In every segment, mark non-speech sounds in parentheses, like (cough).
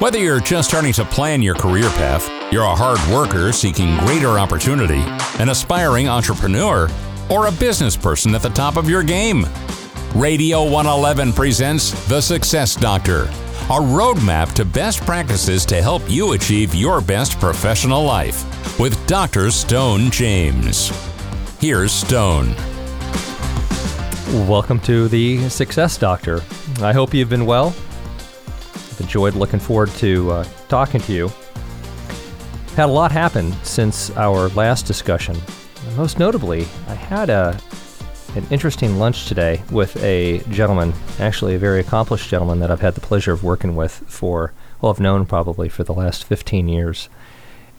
Whether you're just starting to plan your career path, you're a hard worker seeking greater opportunity, an aspiring entrepreneur, or a business person at the top of your game, Radio 111 presents The Success Doctor, a roadmap to best practices to help you achieve your best professional life with Dr. Stone James. Here's Stone. Welcome to the Success Doctor. I hope you've been well. I've enjoyed looking forward to uh, talking to you. Had a lot happen since our last discussion. Most notably, I had a an interesting lunch today with a gentleman, actually a very accomplished gentleman that I've had the pleasure of working with for, well, I've known probably for the last 15 years.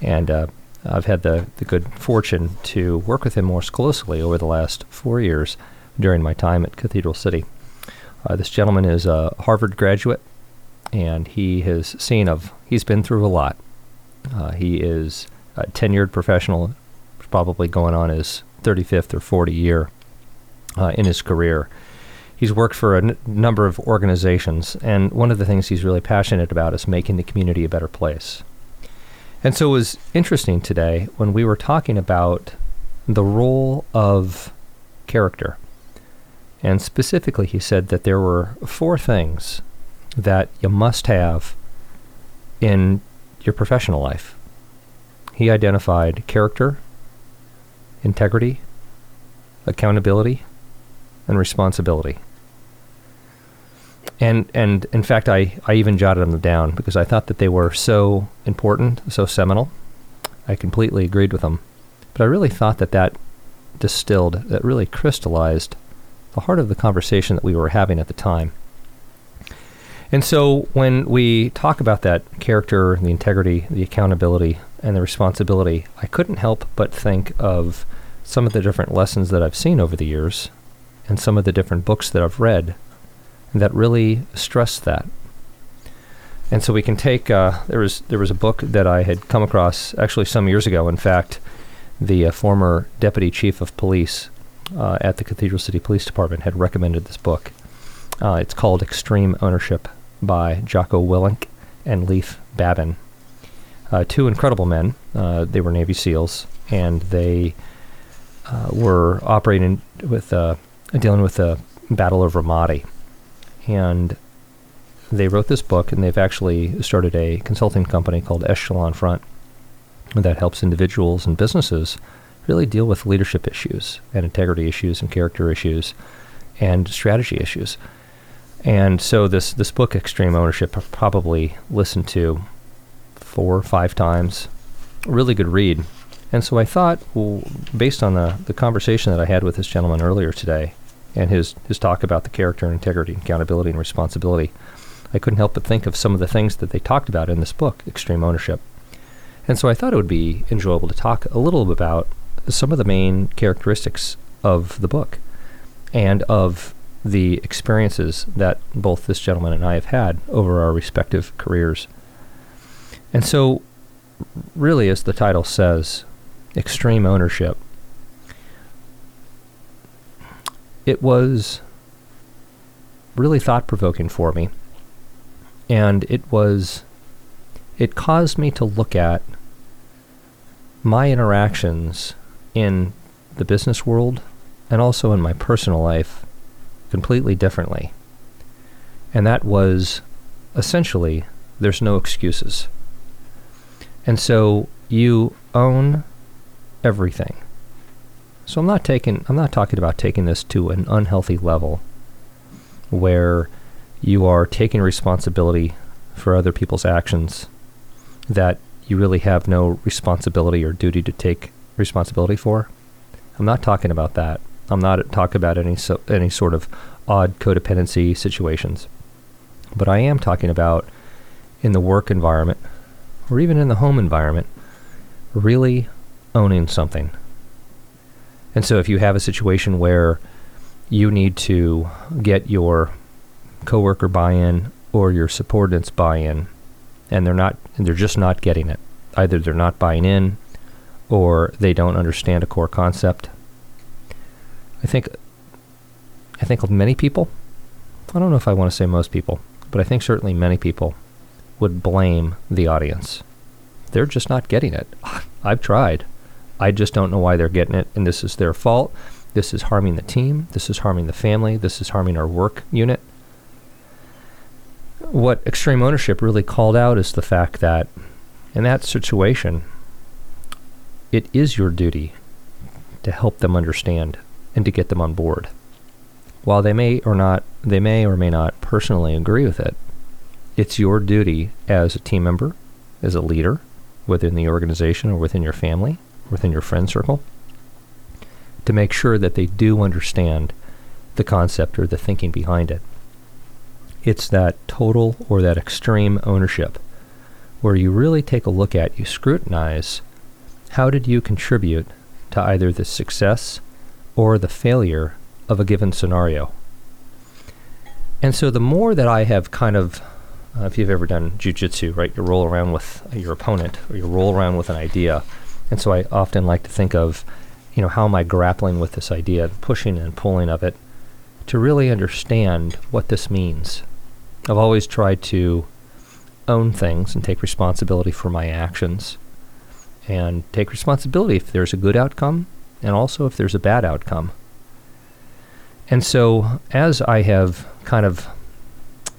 And uh, I've had the, the good fortune to work with him more closely over the last four years during my time at Cathedral City. Uh, this gentleman is a Harvard graduate, and he has seen of, he's been through a lot. Uh, he is a tenured professional, probably going on his 35th or 40 year uh, in his career. He's worked for a n- number of organizations, and one of the things he's really passionate about is making the community a better place. And so it was interesting today when we were talking about the role of character. And specifically, he said that there were four things that you must have in your professional life. He identified character, integrity, accountability, and responsibility. And and in fact, I, I even jotted them down because I thought that they were so important, so seminal. I completely agreed with them, but I really thought that that distilled, that really crystallized the heart of the conversation that we were having at the time. And so when we talk about that character, the integrity, the accountability, and the responsibility, I couldn't help but think of some of the different lessons that I've seen over the years and some of the different books that I've read that really stress that. And so we can take uh, there was there was a book that I had come across actually some years ago. In fact, the uh, former deputy chief of police uh, at the Cathedral City Police Department had recommended this book. Uh, it's called Extreme Ownership by Jocko Willink and Leif Babin. Uh, two incredible men. Uh, they were Navy SEALs, and they were operating with dealing with the Battle of Ramadi. And they wrote this book, and they've actually started a consulting company called Echelon Front that helps individuals and businesses really deal with leadership issues and integrity issues and character issues and strategy issues. And so this this book, Extreme Ownership, I've probably listened to four or five times. Really good read. And so I thought, well, based on the, the conversation that I had with this gentleman earlier today, and his, his talk about the character and integrity, and accountability, and responsibility, I couldn't help but think of some of the things that they talked about in this book, Extreme Ownership. And so I thought it would be enjoyable to talk a little about some of the main characteristics of the book and of the experiences that both this gentleman and I have had over our respective careers. And so, really, as the title says, extreme ownership it was really thought provoking for me. And it was, it caused me to look at my interactions in the business world and also in my personal life completely differently. And that was essentially there's no excuses. And so you own everything. So I'm not taking I'm not talking about taking this to an unhealthy level where you are taking responsibility for other people's actions that you really have no responsibility or duty to take responsibility for. I'm not talking about that. I'm not talking about any so, any sort of odd codependency situations. But I am talking about in the work environment or even in the home environment really owning something and so if you have a situation where you need to get your coworker buy-in or your subordinates buy-in and they're not and they're just not getting it. Either they're not buying in or they don't understand a core concept. I think I think many people, I don't know if I want to say most people, but I think certainly many people would blame the audience. They're just not getting it. (laughs) I've tried. I just don't know why they're getting it, and this is their fault. This is harming the team. This is harming the family. This is harming our work unit. What extreme ownership really called out is the fact that in that situation, it is your duty to help them understand and to get them on board. While they may or not they may or may not personally agree with it, it's your duty as a team member, as a leader within the organization or within your family, within your friend circle, to make sure that they do understand the concept or the thinking behind it. It's that total or that extreme ownership where you really take a look at, you scrutinize how did you contribute to either the success or the failure of a given scenario. And so the more that I have kind of, uh, if you've ever done jujitsu, right, you roll around with your opponent or you roll around with an idea. And so I often like to think of, you know, how am I grappling with this idea, pushing and pulling of it to really understand what this means. I've always tried to own things and take responsibility for my actions and take responsibility if there's a good outcome and also if there's a bad outcome. And so, as I have kind of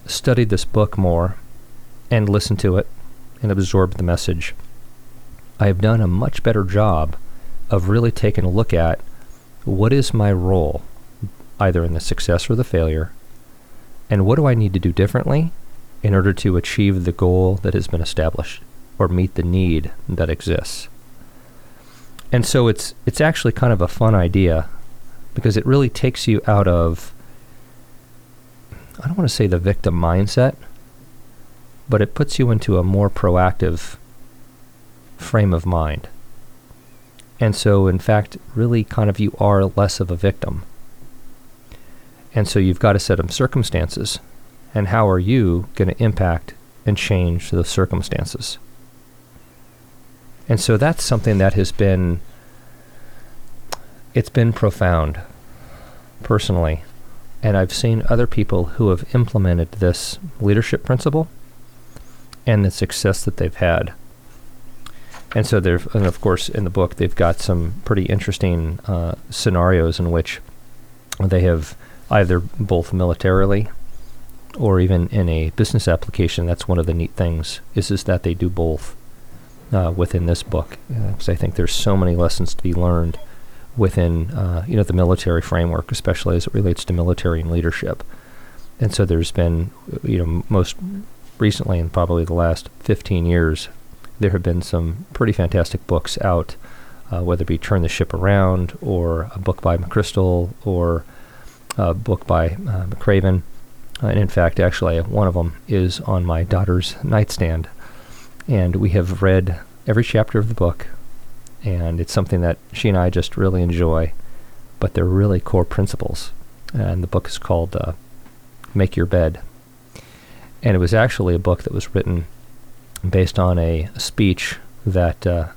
studied this book more and listened to it and absorbed the message, I have done a much better job of really taking a look at what is my role, either in the success or the failure, and what do I need to do differently in order to achieve the goal that has been established or meet the need that exists. And so it's it's actually kind of a fun idea because it really takes you out of I don't want to say the victim mindset, but it puts you into a more proactive frame of mind. And so in fact, really kind of you are less of a victim. And so you've got a set of circumstances and how are you going to impact and change those circumstances? And so that's something that has been it's been profound personally. And I've seen other people who have implemented this leadership principle and the success that they've had. And so there, and of course, in the book, they've got some pretty interesting uh, scenarios in which they have either both militarily or even in a business application, that's one of the neat things is is that they do both uh, within this book. Because uh, I think there's so many lessons to be learned within uh, you know the military framework, especially as it relates to military and leadership. And so there's been you know most recently in probably the last 15 years, there have been some pretty fantastic books out, uh, whether it be Turn the Ship Around or a book by McChrystal or a book by uh, McRaven uh, and in fact, actually, one of them is on my daughter's nightstand. And we have read every chapter of the book. And it's something that she and I just really enjoy. But they're really core principles. And the book is called uh, Make Your Bed. And it was actually a book that was written based on a, speech that uh,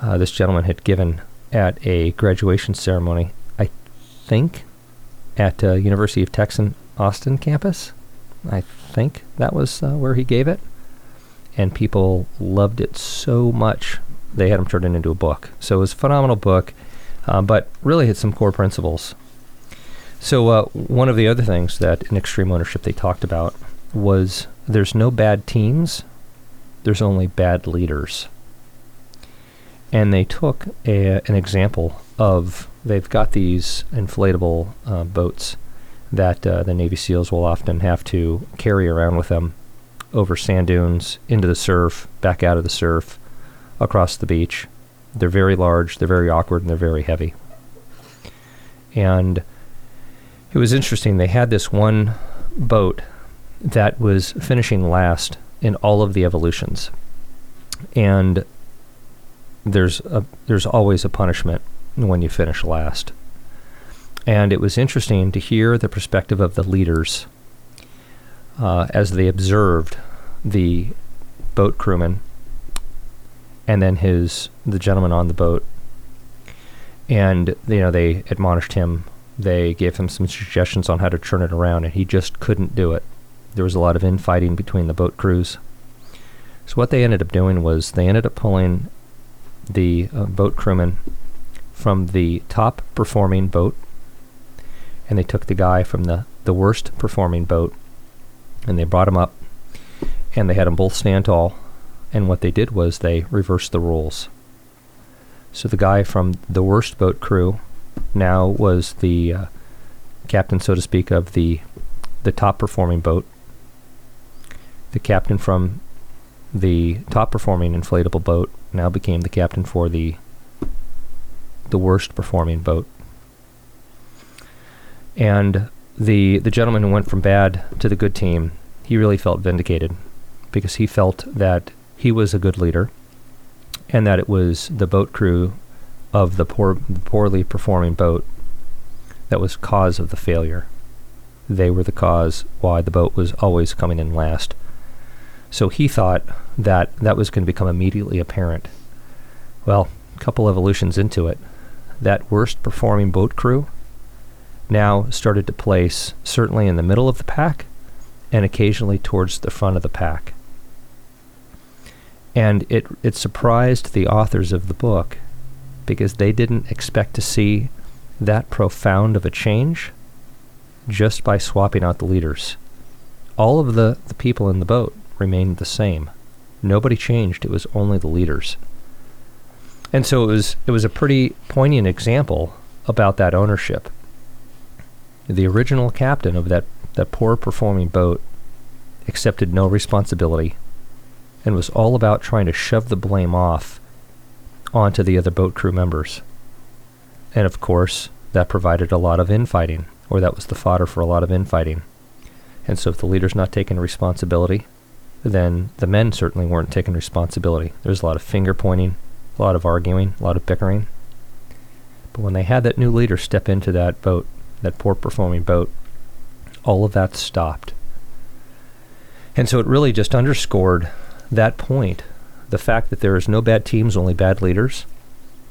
uh, this gentleman had given at a graduation ceremony, I think, at uh, University of Texas Austin campus. I think that was uh, where he gave it. And people loved it so much, they had him turn it into a book. So it was a phenomenal book, uh, but really had some core principles. So, uh, one of the other things that in extreme ownership they talked about was there's no bad teams, there's only bad leaders. And they took a, an example of they've got these inflatable uh, boats that uh, the Navy SEALs will often have to carry around with them over sand dunes, into the surf, back out of the surf, across the beach. They're very large, they're very awkward, and they're very heavy. And it was interesting. They had this one boat that was finishing last in all of the evolutions. And there's a, there's always a punishment when you finish last. And it was interesting to hear the perspective of the leaders uh, as they observed the boat crewman and then his the gentleman on the boat. And you know they admonished him. They gave him some suggestions on how to turn it around, and he just couldn't do it. There was a lot of infighting between the boat crews, So what they ended up doing was they ended up pulling the uh, boat crewman from the top performing boat, and they took the guy from the, the worst performing boat, and they brought him up, and they had them both stand tall. And what they did was they reversed the rules. So the guy from the worst boat crew now was the uh, captain, so to speak, of the the top performing boat. The captain from the top performing inflatable boat now became the captain for the the worst performing boat. And the the gentleman who went from bad to the good team, he really felt vindicated because he felt that he was a good leader and that it was the boat crew of the poor poorly performing boat that was cause of the failure. They were the cause why the boat was always coming in last. So he thought that that was going to become immediately apparent. Well, a couple evolutions into it, that worst performing boat crew now started to place certainly in the middle of the pack and occasionally towards the front of the pack. And it, it surprised the authors of the book because they didn't expect to see that profound of a change just by swapping out the leaders. All of the, the people in the boat remained the same. Nobody changed, it was only the leaders. And so it was it was a pretty poignant example about that ownership. The original captain of that, that poor performing boat accepted no responsibility and was all about trying to shove the blame off onto the other boat crew members. And of course, that provided a lot of infighting, or that was the fodder for a lot of infighting. And so if the leader's not taking responsibility, then the men certainly weren't taking responsibility. There's a lot of finger pointing, a lot of arguing, a lot of bickering. But when they had that new leader step into that boat, that poor performing boat, all of that stopped. And so it really just underscored that point the fact that there is no bad teams, only bad leaders.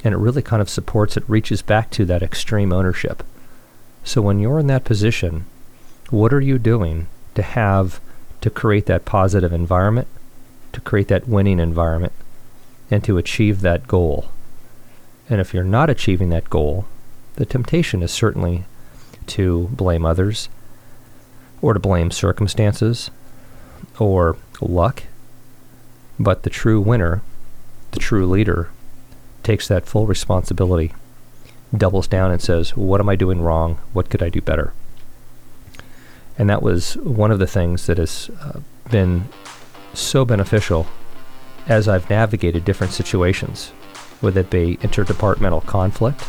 And it really kind of supports, it reaches back to that extreme ownership. So when you're in that position, what are you doing to have to create that positive environment, to create that winning environment, and to achieve that goal? And if you're not achieving that goal, the temptation is certainly to blame others, or to blame circumstances, or luck but the true winner, the true leader, takes that full responsibility, doubles down and says, What am I doing wrong? What could I do better? And that was one of the things that has uh, been so beneficial as I've navigated different situations, whether it be interdepartmental conflict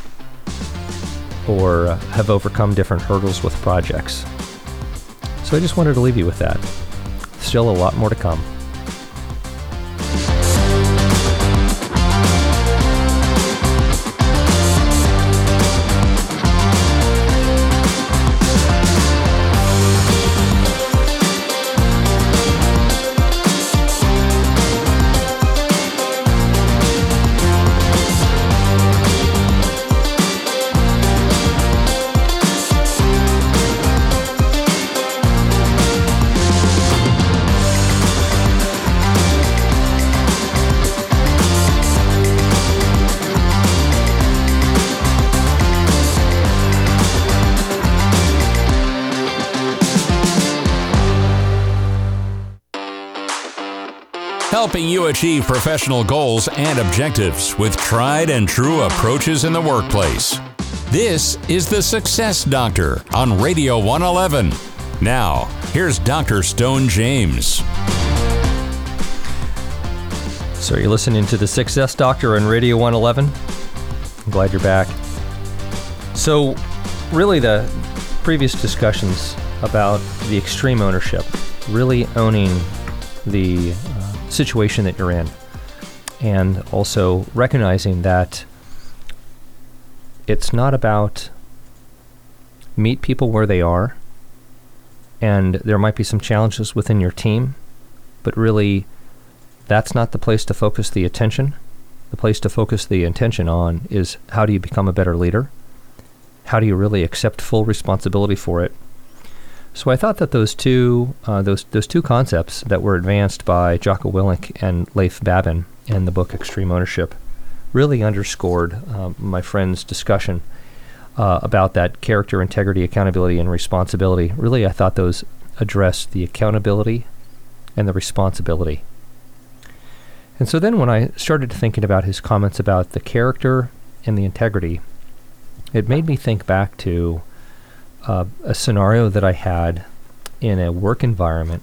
or uh, have overcome different hurdles with projects. So I just wanted to leave you with that. Still a lot more to come. Helping you achieve professional goals and objectives with tried and true approaches in the workplace. This is the Success Doctor on Radio 111. Now, here's Dr. Stone James. So, you're listening to the Success Doctor on Radio 111. I'm glad you're back. So, really, the previous discussions about the extreme ownership, really owning the uh, situation that you're in. And also recognizing that it's not about meet people where they are, and there might be some challenges within your team, but really that's not the place to focus the attention. The place to focus the attention on is how do you become a better leader? How do you really accept full responsibility for it So I thought that those two uh, those those two concepts that were advanced by Jocko Willink and Leif Babin in the book Extreme Ownership really underscored uh, my friend's discussion uh, about that character, integrity, accountability, and responsibility. Really, I thought those addressed the accountability and the responsibility. And so then when I started thinking about his comments about the character and the integrity, it made me think back to uh, a scenario that I had in a work environment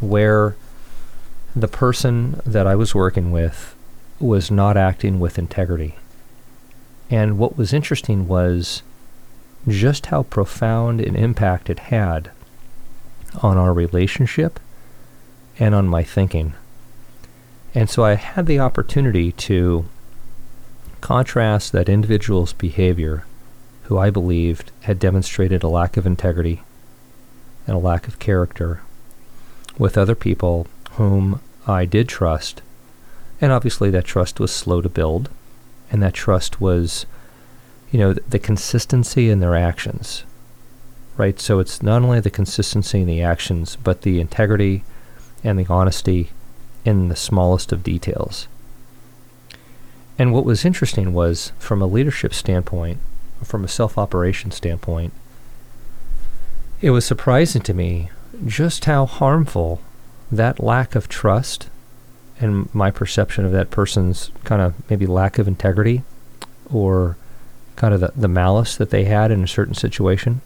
where the person that I was working with was not acting with integrity. And what was interesting was just how profound an impact it had on our relationship and on my thinking. And so I had the opportunity to contrast that individual's behavior, who I believed had demonstrated a lack of integrity and a lack of character, with other people whom I did trust. And obviously, that trust was slow to build, and that trust was, you know, the, the consistency in their actions. Right? So it's not only the consistency in the actions, but the integrity and the honesty in the smallest of details. And what was interesting was, from a leadership standpoint, from a self operation standpoint, it was surprising to me just how harmful that lack of trust and my perception of that person's kind of maybe lack of integrity or kind of the, the malice that they had in a certain situation,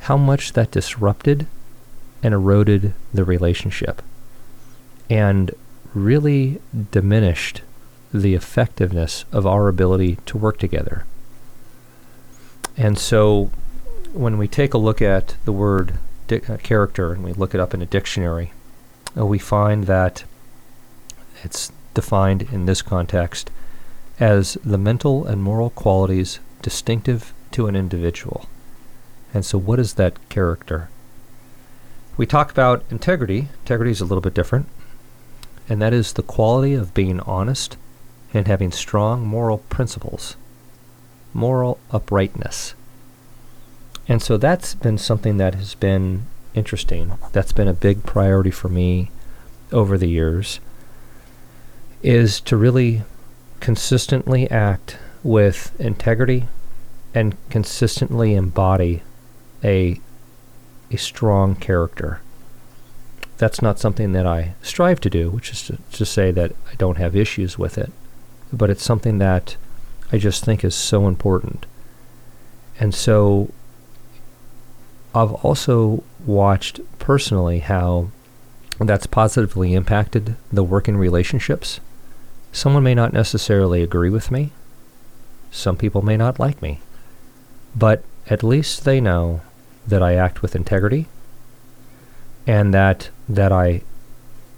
how much that disrupted and eroded the relationship and really diminished the effectiveness of our ability to work together. And so when we take a look at the word di- uh, character and we look it up in a dictionary, uh, we find that it's defined in this context as the mental and moral qualities distinctive to an individual. And so, what is that character? We talk about integrity. Integrity is a little bit different and that is the quality of being honest and having strong moral principles, moral uprightness. And so that's been something that has been interesting. That's been a big priority for me over the years is to really consistently act with integrity and consistently embody a a strong character that's not something that I strive to do, which is to, to say that I don't have issues with it, but it's something that I just think is so important. And so I've also watched personally how that's positively impacted the work working relationships. Someone may not necessarily agree with me. Some people may not like me. But at least they know that I act with integrity and that that I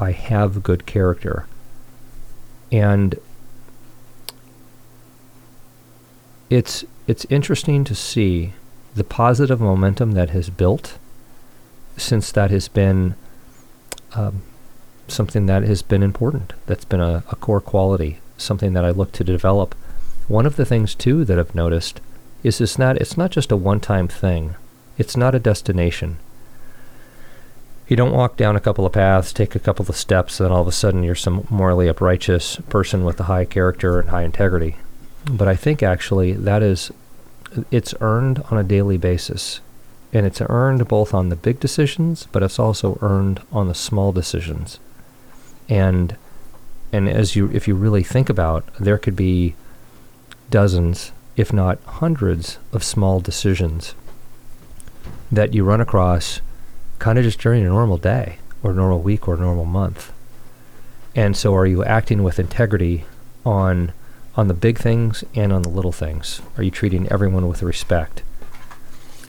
I have good character. And it's it's interesting to see the positive momentum that has built since that has been um, something that has been important. That's been a, a core quality, something that I look to develop. One of the things too that I've noticed is it's not it's not just a one-time thing. It's not a destination you don't walk down a couple of paths, take a couple of steps, and all of a sudden you're some morally uprighteous person with a high character and high integrity. But I think actually that is, it's earned on a daily basis. And it's earned both on the big decisions, but it's also earned on the small decisions. And and as you if you really think about, there could be dozens, if not hundreds, of small decisions that you run across kind of just during a normal day or normal week or normal month. And so are you acting with integrity on on the big things and on the little things? Are you treating everyone with respect?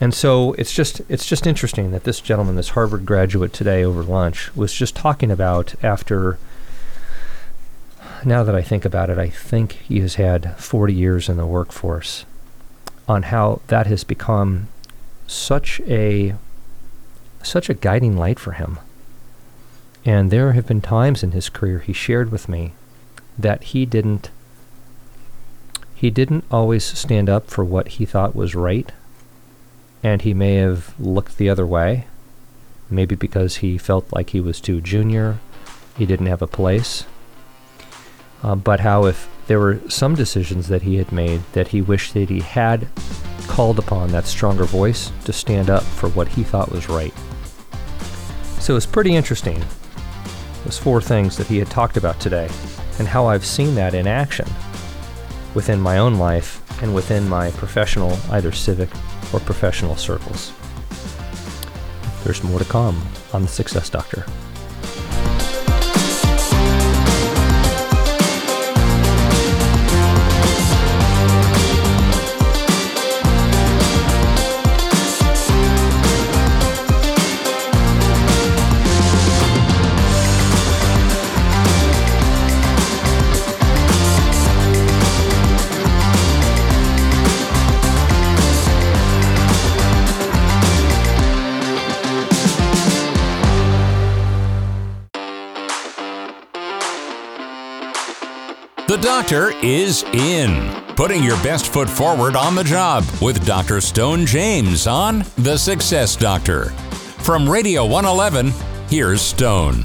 And so it's just it's just interesting that this gentleman, this Harvard graduate today over lunch, was just talking about after now that I think about it, I think he has had 40 years in the workforce on how that has become such a such a guiding light for him. And there have been times in his career he shared with me that he didn't he didn't always stand up for what he thought was right and he may have looked the other way maybe because he felt like he was too junior, he didn't have a place. Uh, but how if there were some decisions that he had made that he wished that he had called upon that stronger voice to stand up for what he thought was right. So it's pretty interesting. Those four things that he had talked about today, and how I've seen that in action within my own life and within my professional, either civic or professional circles. There's more to come on The Success Doctor. The doctor is in, putting your best foot forward on the job with Dr. Stone James on The Success Doctor. From Radio 111, here's Stone.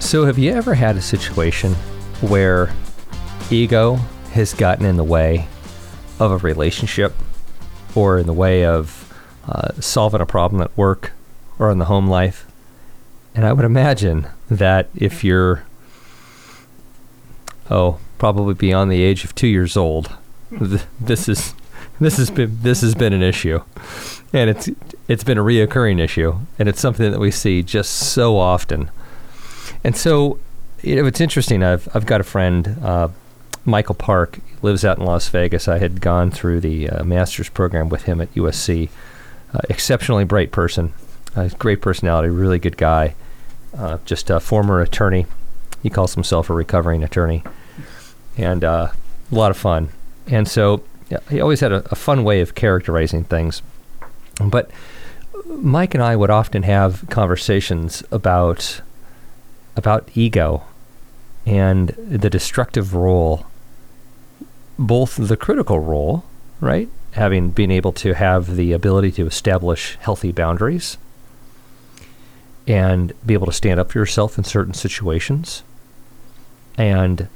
So, have you ever had a situation where ego has gotten in the way of a relationship or in the way of uh, solving a problem at work or in the home life? And I would imagine that if you're oh, probably beyond the age of two years old. This is this has been this has been an issue, and it's it's been a reoccurring issue, and it's something that we see just so often. And so, you know, it's interesting. I've I've got a friend, uh, Michael Park, lives out in Las Vegas. I had gone through the uh, master's program with him at USC. Uh, exceptionally bright person, uh, great personality, really good guy. Uh, just a former attorney he calls himself a recovering attorney, and uh, a lot of fun. And so yeah, he always had a, a fun way of characterizing things. But Mike and I would often have conversations about about ego and the destructive role, both the critical role, right? Having been able to have the ability to establish healthy boundaries and be able to stand up for yourself in certain situations, and,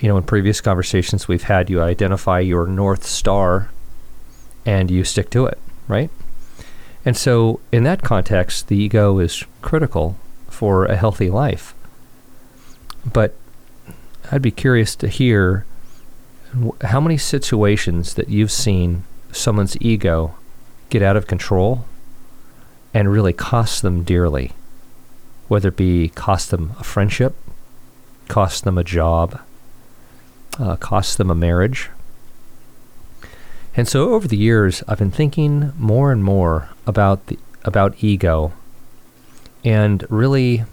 you know, in previous conversations we've had, you identify your North Star and you stick to it, right? And so, in that context, the ego is critical for a healthy life. But I'd be curious to hear how many situations that you've seen someone's ego get out of control and really cost them dearly, whether it be cost them a friendship, cost them a job, uh, cost them a marriage. And so over the years, I've been thinking more and more about the about ego, and really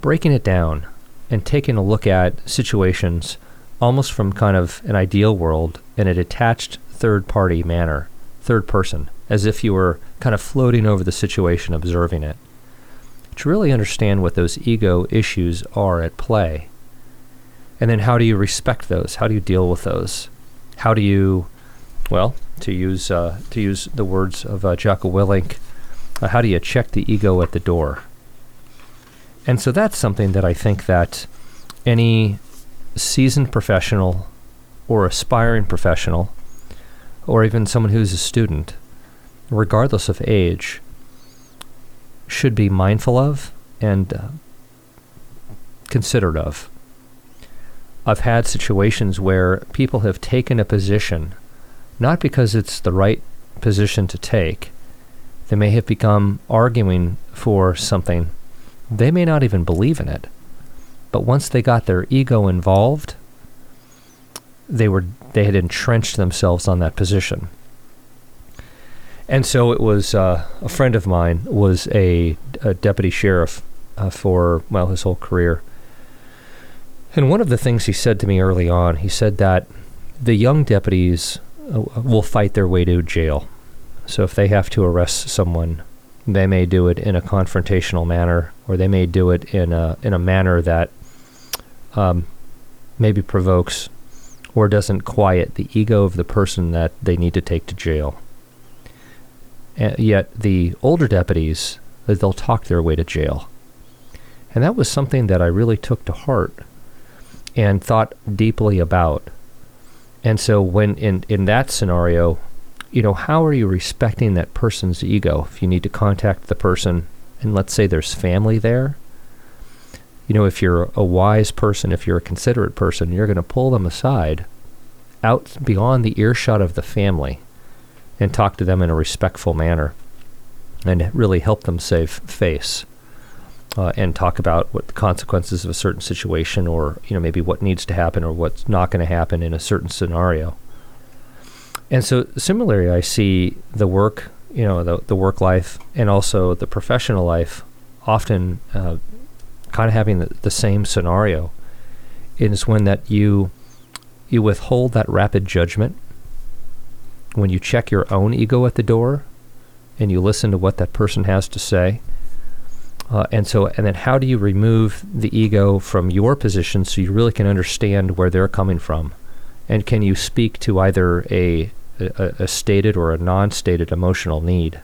breaking it down and taking a look at situations almost from kind of an ideal world in a detached third party manner, third person, as if you were kind of floating over the situation, observing it to really understand what those ego issues are at play. And then how do you respect those? How do you deal with those? How do you, well, to use uh, to use the words of uh, Jocko Willink, uh, how do you check the ego at the door? And so that's something that I think that any seasoned professional or aspiring professional or even someone who's a student, regardless of age, should be mindful of and uh, considerate of. I've had situations where people have taken a position not because it's the right position to take. They may have become arguing for something. They may not even believe in it. But once they got their ego involved, they were they had entrenched themselves on that position. And so it was uh, a friend of mine was a, a deputy sheriff uh, for well his whole career. And one of the things he said to me early on, he said that the young deputies uh, will fight their way to jail. So if they have to arrest someone, they may do it in a confrontational manner, or they may do it in a in a manner that um, maybe provokes or doesn't quiet the ego of the person that they need to take to jail. Uh, yet the older deputies, they'll talk their way to jail. And that was something that I really took to heart and thought deeply about. And so when in, in that scenario, you know, how are you respecting that person's ego? If you need to contact the person and let's say there's family there, you know, if you're a wise person, if you're a considerate person, you're going to pull them aside out beyond the earshot of the family and talk to them in a respectful manner and really help them save face uh, and talk about what the consequences of a certain situation or you know maybe what needs to happen or what's not going to happen in a certain scenario. And so similarly i see the work you know the, the work life and also the professional life often uh, kind of having the, the same scenario is when that you you withhold that rapid judgment when you check your own ego at the door and you listen to what that person has to say uh, and so, and then how do you remove the ego from your position so you really can understand where they're coming from? And can you speak to either a, a, a stated or a non stated emotional need?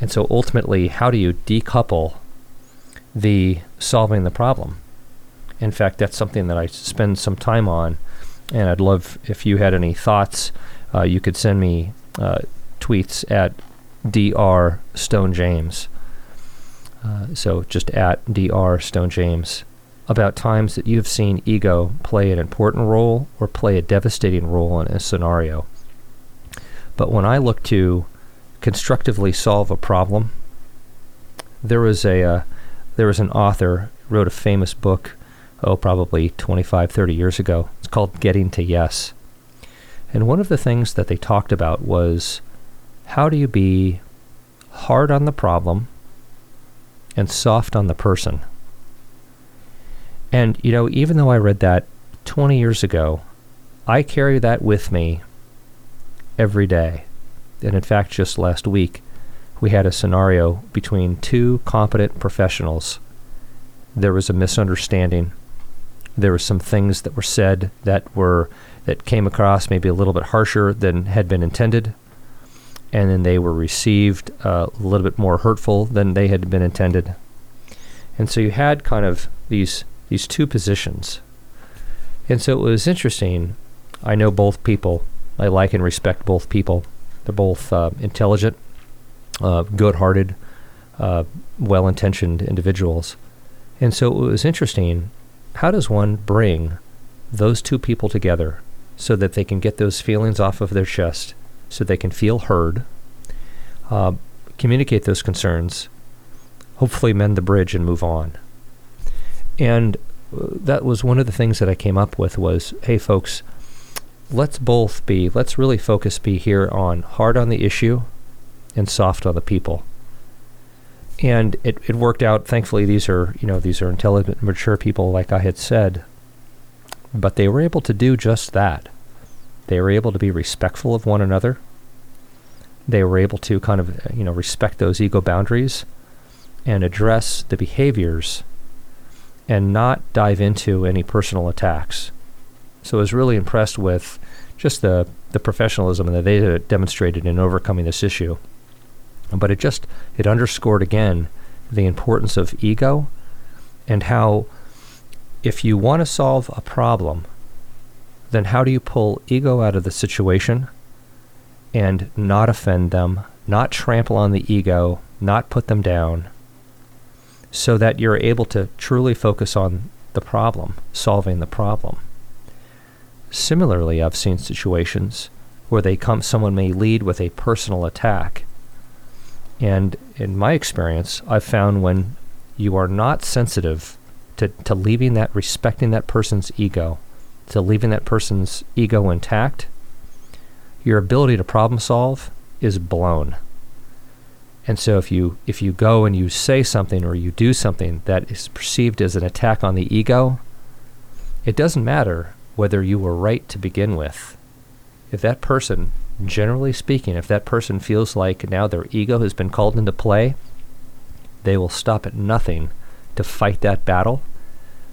And so ultimately, how do you decouple the solving the problem? In fact, that's something that I spend some time on. And I'd love if you had any thoughts, uh, you could send me uh, tweets at Dr. Stone James. Uh, so just at Dr. Stone James about times that you have seen ego play an important role or play a devastating role in a scenario. But when I look to constructively solve a problem, there was a uh, there was an author wrote a famous book, oh probably 25, 30 years ago. It's called Getting to Yes. And one of the things that they talked about was how do you be hard on the problem and soft on the person. And, you know, even though I read that 20 years ago, I carry that with me every day. And in fact, just last week, we had a scenario between two competent professionals. There was a misunderstanding. There were some things that were said that were that came across maybe a little bit harsher than had been intended and then they were received uh, a little bit more hurtful than they had been intended. And so you had kind of these these two positions. And so it was interesting. I know both people. I like and respect both people. They're both uh, intelligent, uh, good-hearted, uh, well-intentioned individuals. And so it was interesting. How does one bring those two people together so that they can get those feelings off of their chest so they can feel heard, uh, communicate those concerns, hopefully mend the bridge and move on. And uh, that was one of the things that I came up with was, hey folks, let's both be, let's really focus be here on hard on the issue and soft on the people. And it, it worked out. Thankfully, these are, you know, these are intelligent, mature people, like I had said. But they were able to do just that. They were able to be respectful of one another. They were able to kind of, uh, you know, respect those ego boundaries and address the behaviors and not dive into any personal attacks. So I was really impressed with just the, the professionalism that they demonstrated in overcoming this issue. But it just it underscored again the importance of ego and how if you want to solve a problem, then how do you pull ego out of the situation and not offend them, not trample on the ego, not put them down, so that you're able to truly focus on the problem, solving the problem. Similarly, I've seen situations where they come someone may lead with a personal attack. And in my experience, I've found when you are not sensitive to, to leaving that respecting that person's ego, to leaving that person's ego intact, your ability to problem solve is blown. And so if you if you go and you say something or you do something that is perceived as an attack on the ego, it doesn't matter whether you were right to begin with. If that person, generally speaking, if that person feels like now their ego has been called into play, they will stop at nothing to fight that battle,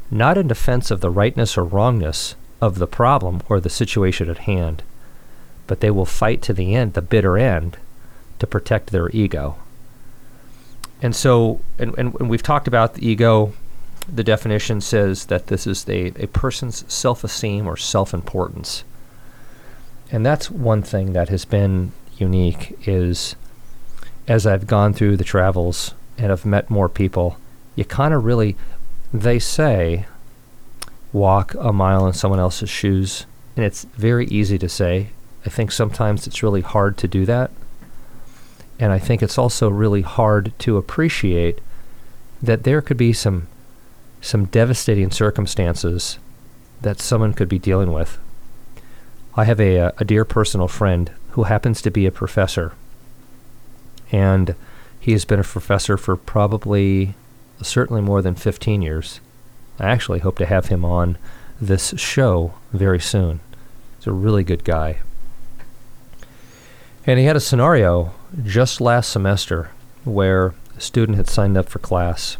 not in defense of the rightness or wrongness of the problem or the situation at hand, but they will fight to the end, the bitter end, to protect their ego. And so, and, and, we've talked about the ego. The definition says that this is a, a person's self esteem or self importance. And that's one thing that has been unique is as I've gone through the travels and I've met more people, you kind of really, they say, walk a mile in someone else's shoes. And it's very easy to say. I think sometimes it's really hard to do that. And I think it's also really hard to appreciate that there could be some some devastating circumstances that someone could be dealing with. I have a, uh, a dear personal friend who happens to be a professor. And he has been a professor for probably certainly more than 15 years. I actually hope to have him on this show very soon. He's a really good guy. And he had a scenario just last semester where a student had signed up for class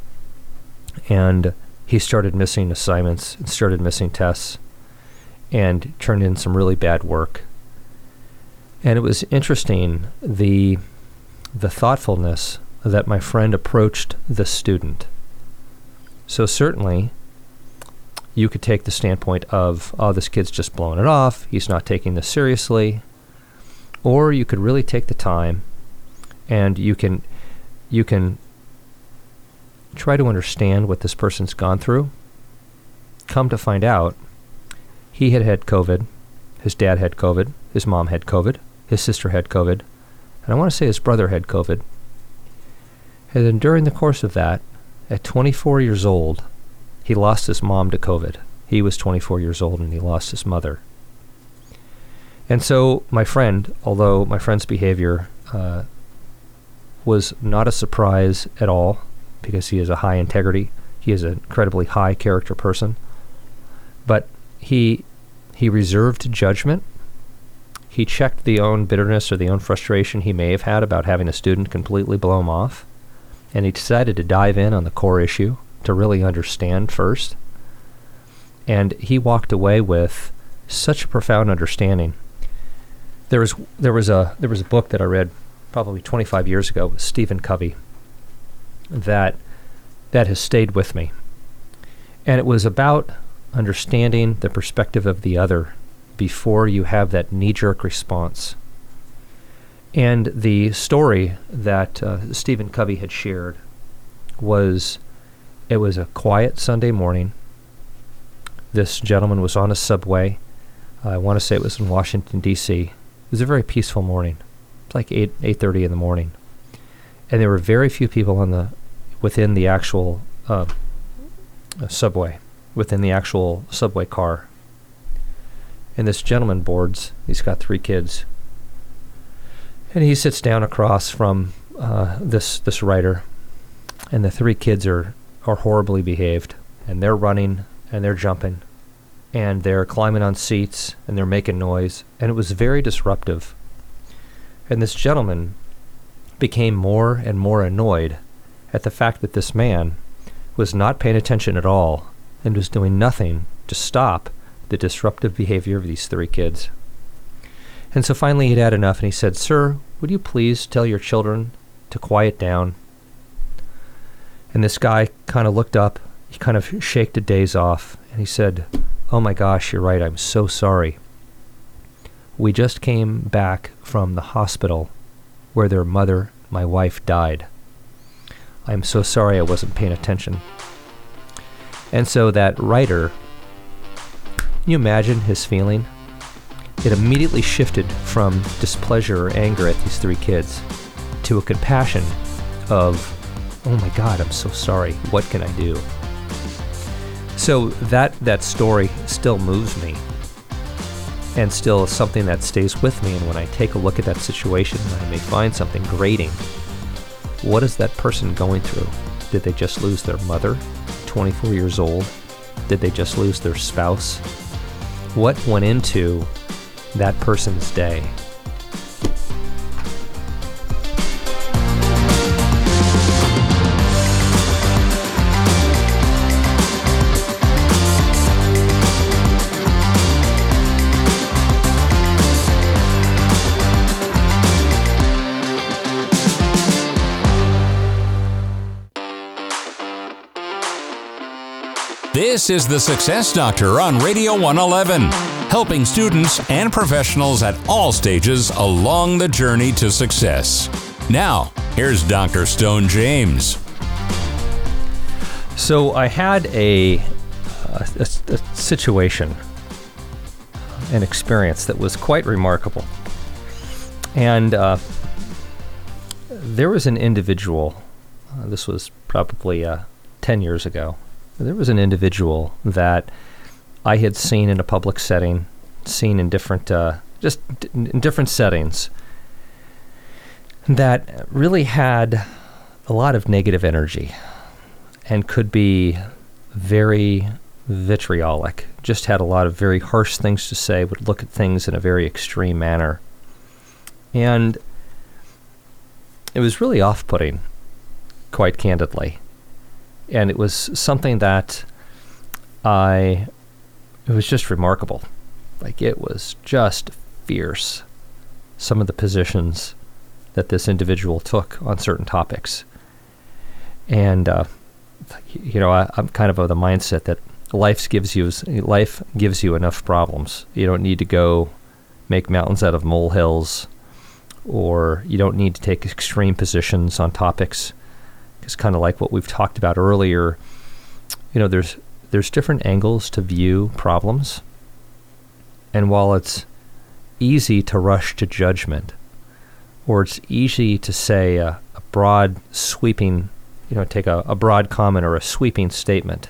and he started missing assignments and started missing tests and turned in some really bad work. And it was interesting the the thoughtfulness that my friend approached the student. So certainly you could take the standpoint of, oh, this kid's just blowing it off, he's not taking this seriously. Or you could really take the time and you can you can try to understand what this person's gone through. Come to find out, he had had COVID, his dad had COVID, his mom had COVID, his sister had COVID, and I want to say his brother had COVID. And then during the course of that, at 24 years old, he lost his mom to COVID. He was 24 years old and he lost his mother. And so, my friend, although my friend's behavior uh, was not a surprise at all, because he is a high integrity, he is an incredibly high character person, but he he reserved judgment. He checked the own bitterness or the own frustration he may have had about having a student completely blow him off, and he decided to dive in on the core issue to really understand first. And he walked away with such a profound understanding. There was there was a there was a book that I read probably 25 years ago with Stephen Covey that that has stayed with me. And it was about understanding the perspective of the other before you have that knee-jerk response. And the story that uh, Stephen Covey had shared was it was a quiet Sunday morning. This gentleman was on a subway. I want to say it was in Washington D.C. It was a very peaceful morning. It's like eight eight thirty in the morning, and there were very few people on the within the actual uh, subway, within the actual subway car. And this gentleman boards. He's got three kids, and he sits down across from uh, this this writer, and the three kids are are horribly behaved, and they're running and they're jumping, and they're climbing on seats and they're making noise, and it was very disruptive. And this gentleman became more and more annoyed at the fact that this man was not paying attention at all and was doing nothing to stop the disruptive behavior of these three kids. And so finally he'd had enough and he said, Sir, would you please tell your children to quiet down and this guy kind of looked up, he kind of shaked a daze off, and he said, Oh my gosh, you're right, I'm so sorry. We just came back from the hospital where their mother, my wife, died. I'm so sorry I wasn't paying attention. And so that writer, you imagine his feeling? It immediately shifted from displeasure or anger at these three kids to a compassion of oh my God, I'm so sorry. What can I do? So that that story still moves me, and still is something that stays with me. And when I take a look at that situation, I may find something grating. What is that person going through? Did they just lose their mother, 24 years old? Did they just lose their spouse? What went into that person's day? Is the Success Doctor on Radio 111, helping students and professionals at all stages along the journey to success. Now, here's Dr. Stone James. So I had a, a, a, situation, an experience that was quite remarkable. And uh, there was an individual, uh, this was probably uh, 10 years ago, there was an individual that I had seen in a public setting, seen in different, uh, just d- in different settings, that really had a lot of negative energy and could be very vitriolic, just had a lot of very harsh things to say, would look at things in a very extreme manner. And it was really off putting, quite candidly. And it was something that I, it was just remarkable. Like it was just fierce, some of the positions that this individual took on certain topics. And, uh, you know, I, I'm kind of of the mindset that life gives you life gives you enough problems. You don't need to go make mountains out of molehills or you don't need to take extreme positions on topics. It's kind of like what we've talked about earlier. You know, there's there's different angles to view problems. And while it's easy to rush to judgment, or it's easy to say a, a broad, sweeping, you know, take a, a broad comment or a sweeping statement,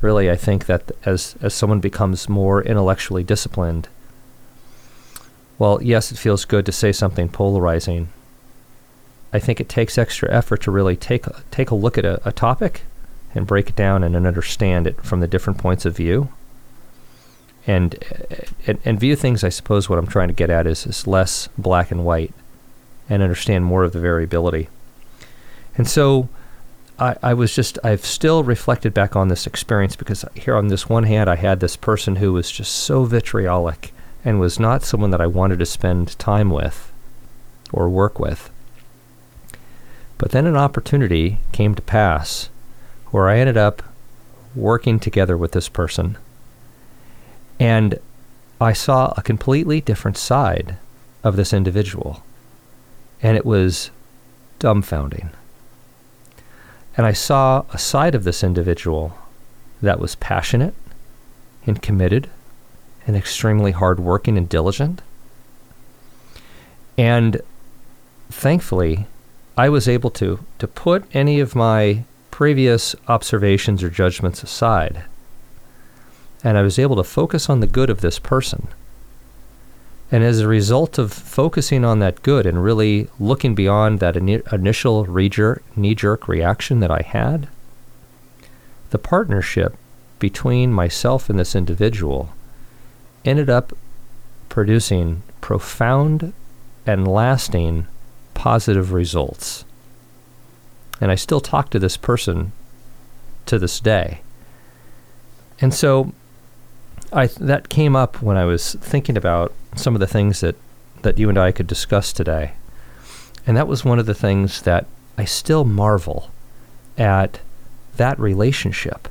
really, I think that as as someone becomes more intellectually disciplined, well, yes, it feels good to say something polarizing. I think it takes extra effort to really take take a look at a, a topic and break it down and, and understand it from the different points of view. And, and and view things. I suppose what I'm trying to get at is is less black and white, and understand more of the variability. And so, I, I was just I've still reflected back on this experience because here on this one hand I had this person who was just so vitriolic and was not someone that I wanted to spend time with or work with. But then an opportunity came to pass where I ended up working together with this person. And I saw a completely different side of this individual. And it was dumbfounding. And I saw a side of this individual that was passionate and committed and extremely hardworking and diligent. And thankfully, I was able to, to put any of my previous observations or judgments aside. And I was able to focus on the good of this person. And as a result of focusing on that good and really looking beyond that ini- initial knee jerk reaction that I had, the partnership between myself and this individual ended up producing profound and lasting positive results. And I still talk to this person to this day. And so I that came up when I was thinking about some of the things that, that you and I could discuss today. And that was one of the things that I still marvel at that relationship.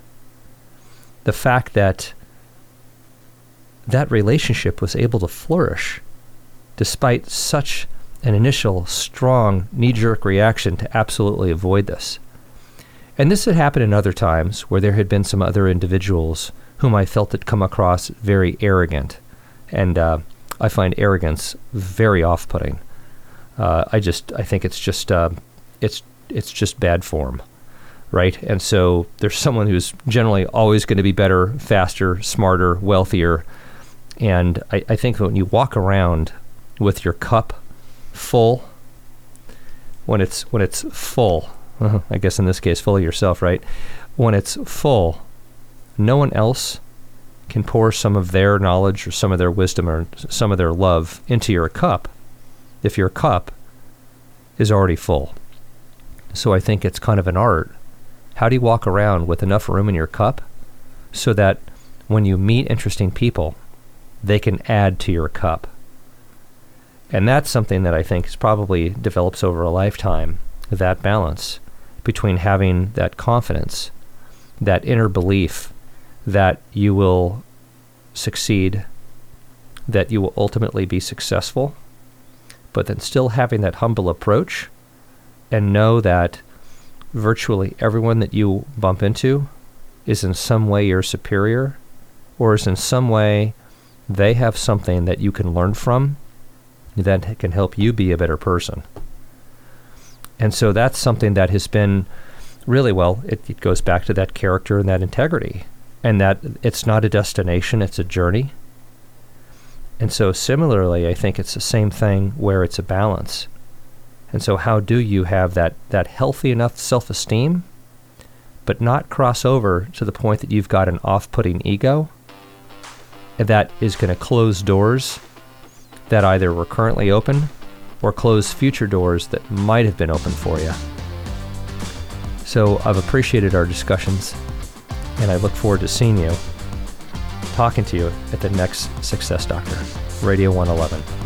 The fact that that relationship was able to flourish despite such an initial strong knee jerk reaction to absolutely avoid this. And this had happened in other times where there had been some other individuals whom I felt had come across very arrogant. And uh, I find arrogance very off putting. Uh, I just, I think it's just, uh, it's, it's just bad form, right? And so there's someone who's generally always going to be better, faster, smarter, wealthier, and I, I think when you walk around with your cup full, when it's when it's full, uh-huh. I guess in this case full of yourself, right? When it's full, no one else can pour some of their knowledge or some of their wisdom or some of their love into your cup if your cup is already full. So I think it's kind of an art. How do you walk around with enough room in your cup so that when you meet interesting people, they can add to your cup. And that's something that I think is probably develops over a lifetime, that balance between having that confidence that inner belief that you will succeed, that you will ultimately be successful, but then still having that humble approach and know that virtually everyone that you bump into is in some way your superior or is in some way they have something that you can learn from that can help you be a better person. And so that's something that has been really well, it, it goes back to that character and that integrity, and that it's not a destination, it's a journey. And so, similarly, I think it's the same thing where it's a balance. And so, how do you have that, that healthy enough self esteem, but not cross over to the point that you've got an off putting ego that is going to close doors that either were currently open or close future doors that might have been open for you? So, I've appreciated our discussions, and I look forward to seeing you, talking to you at the next Success Doctor, Radio 111.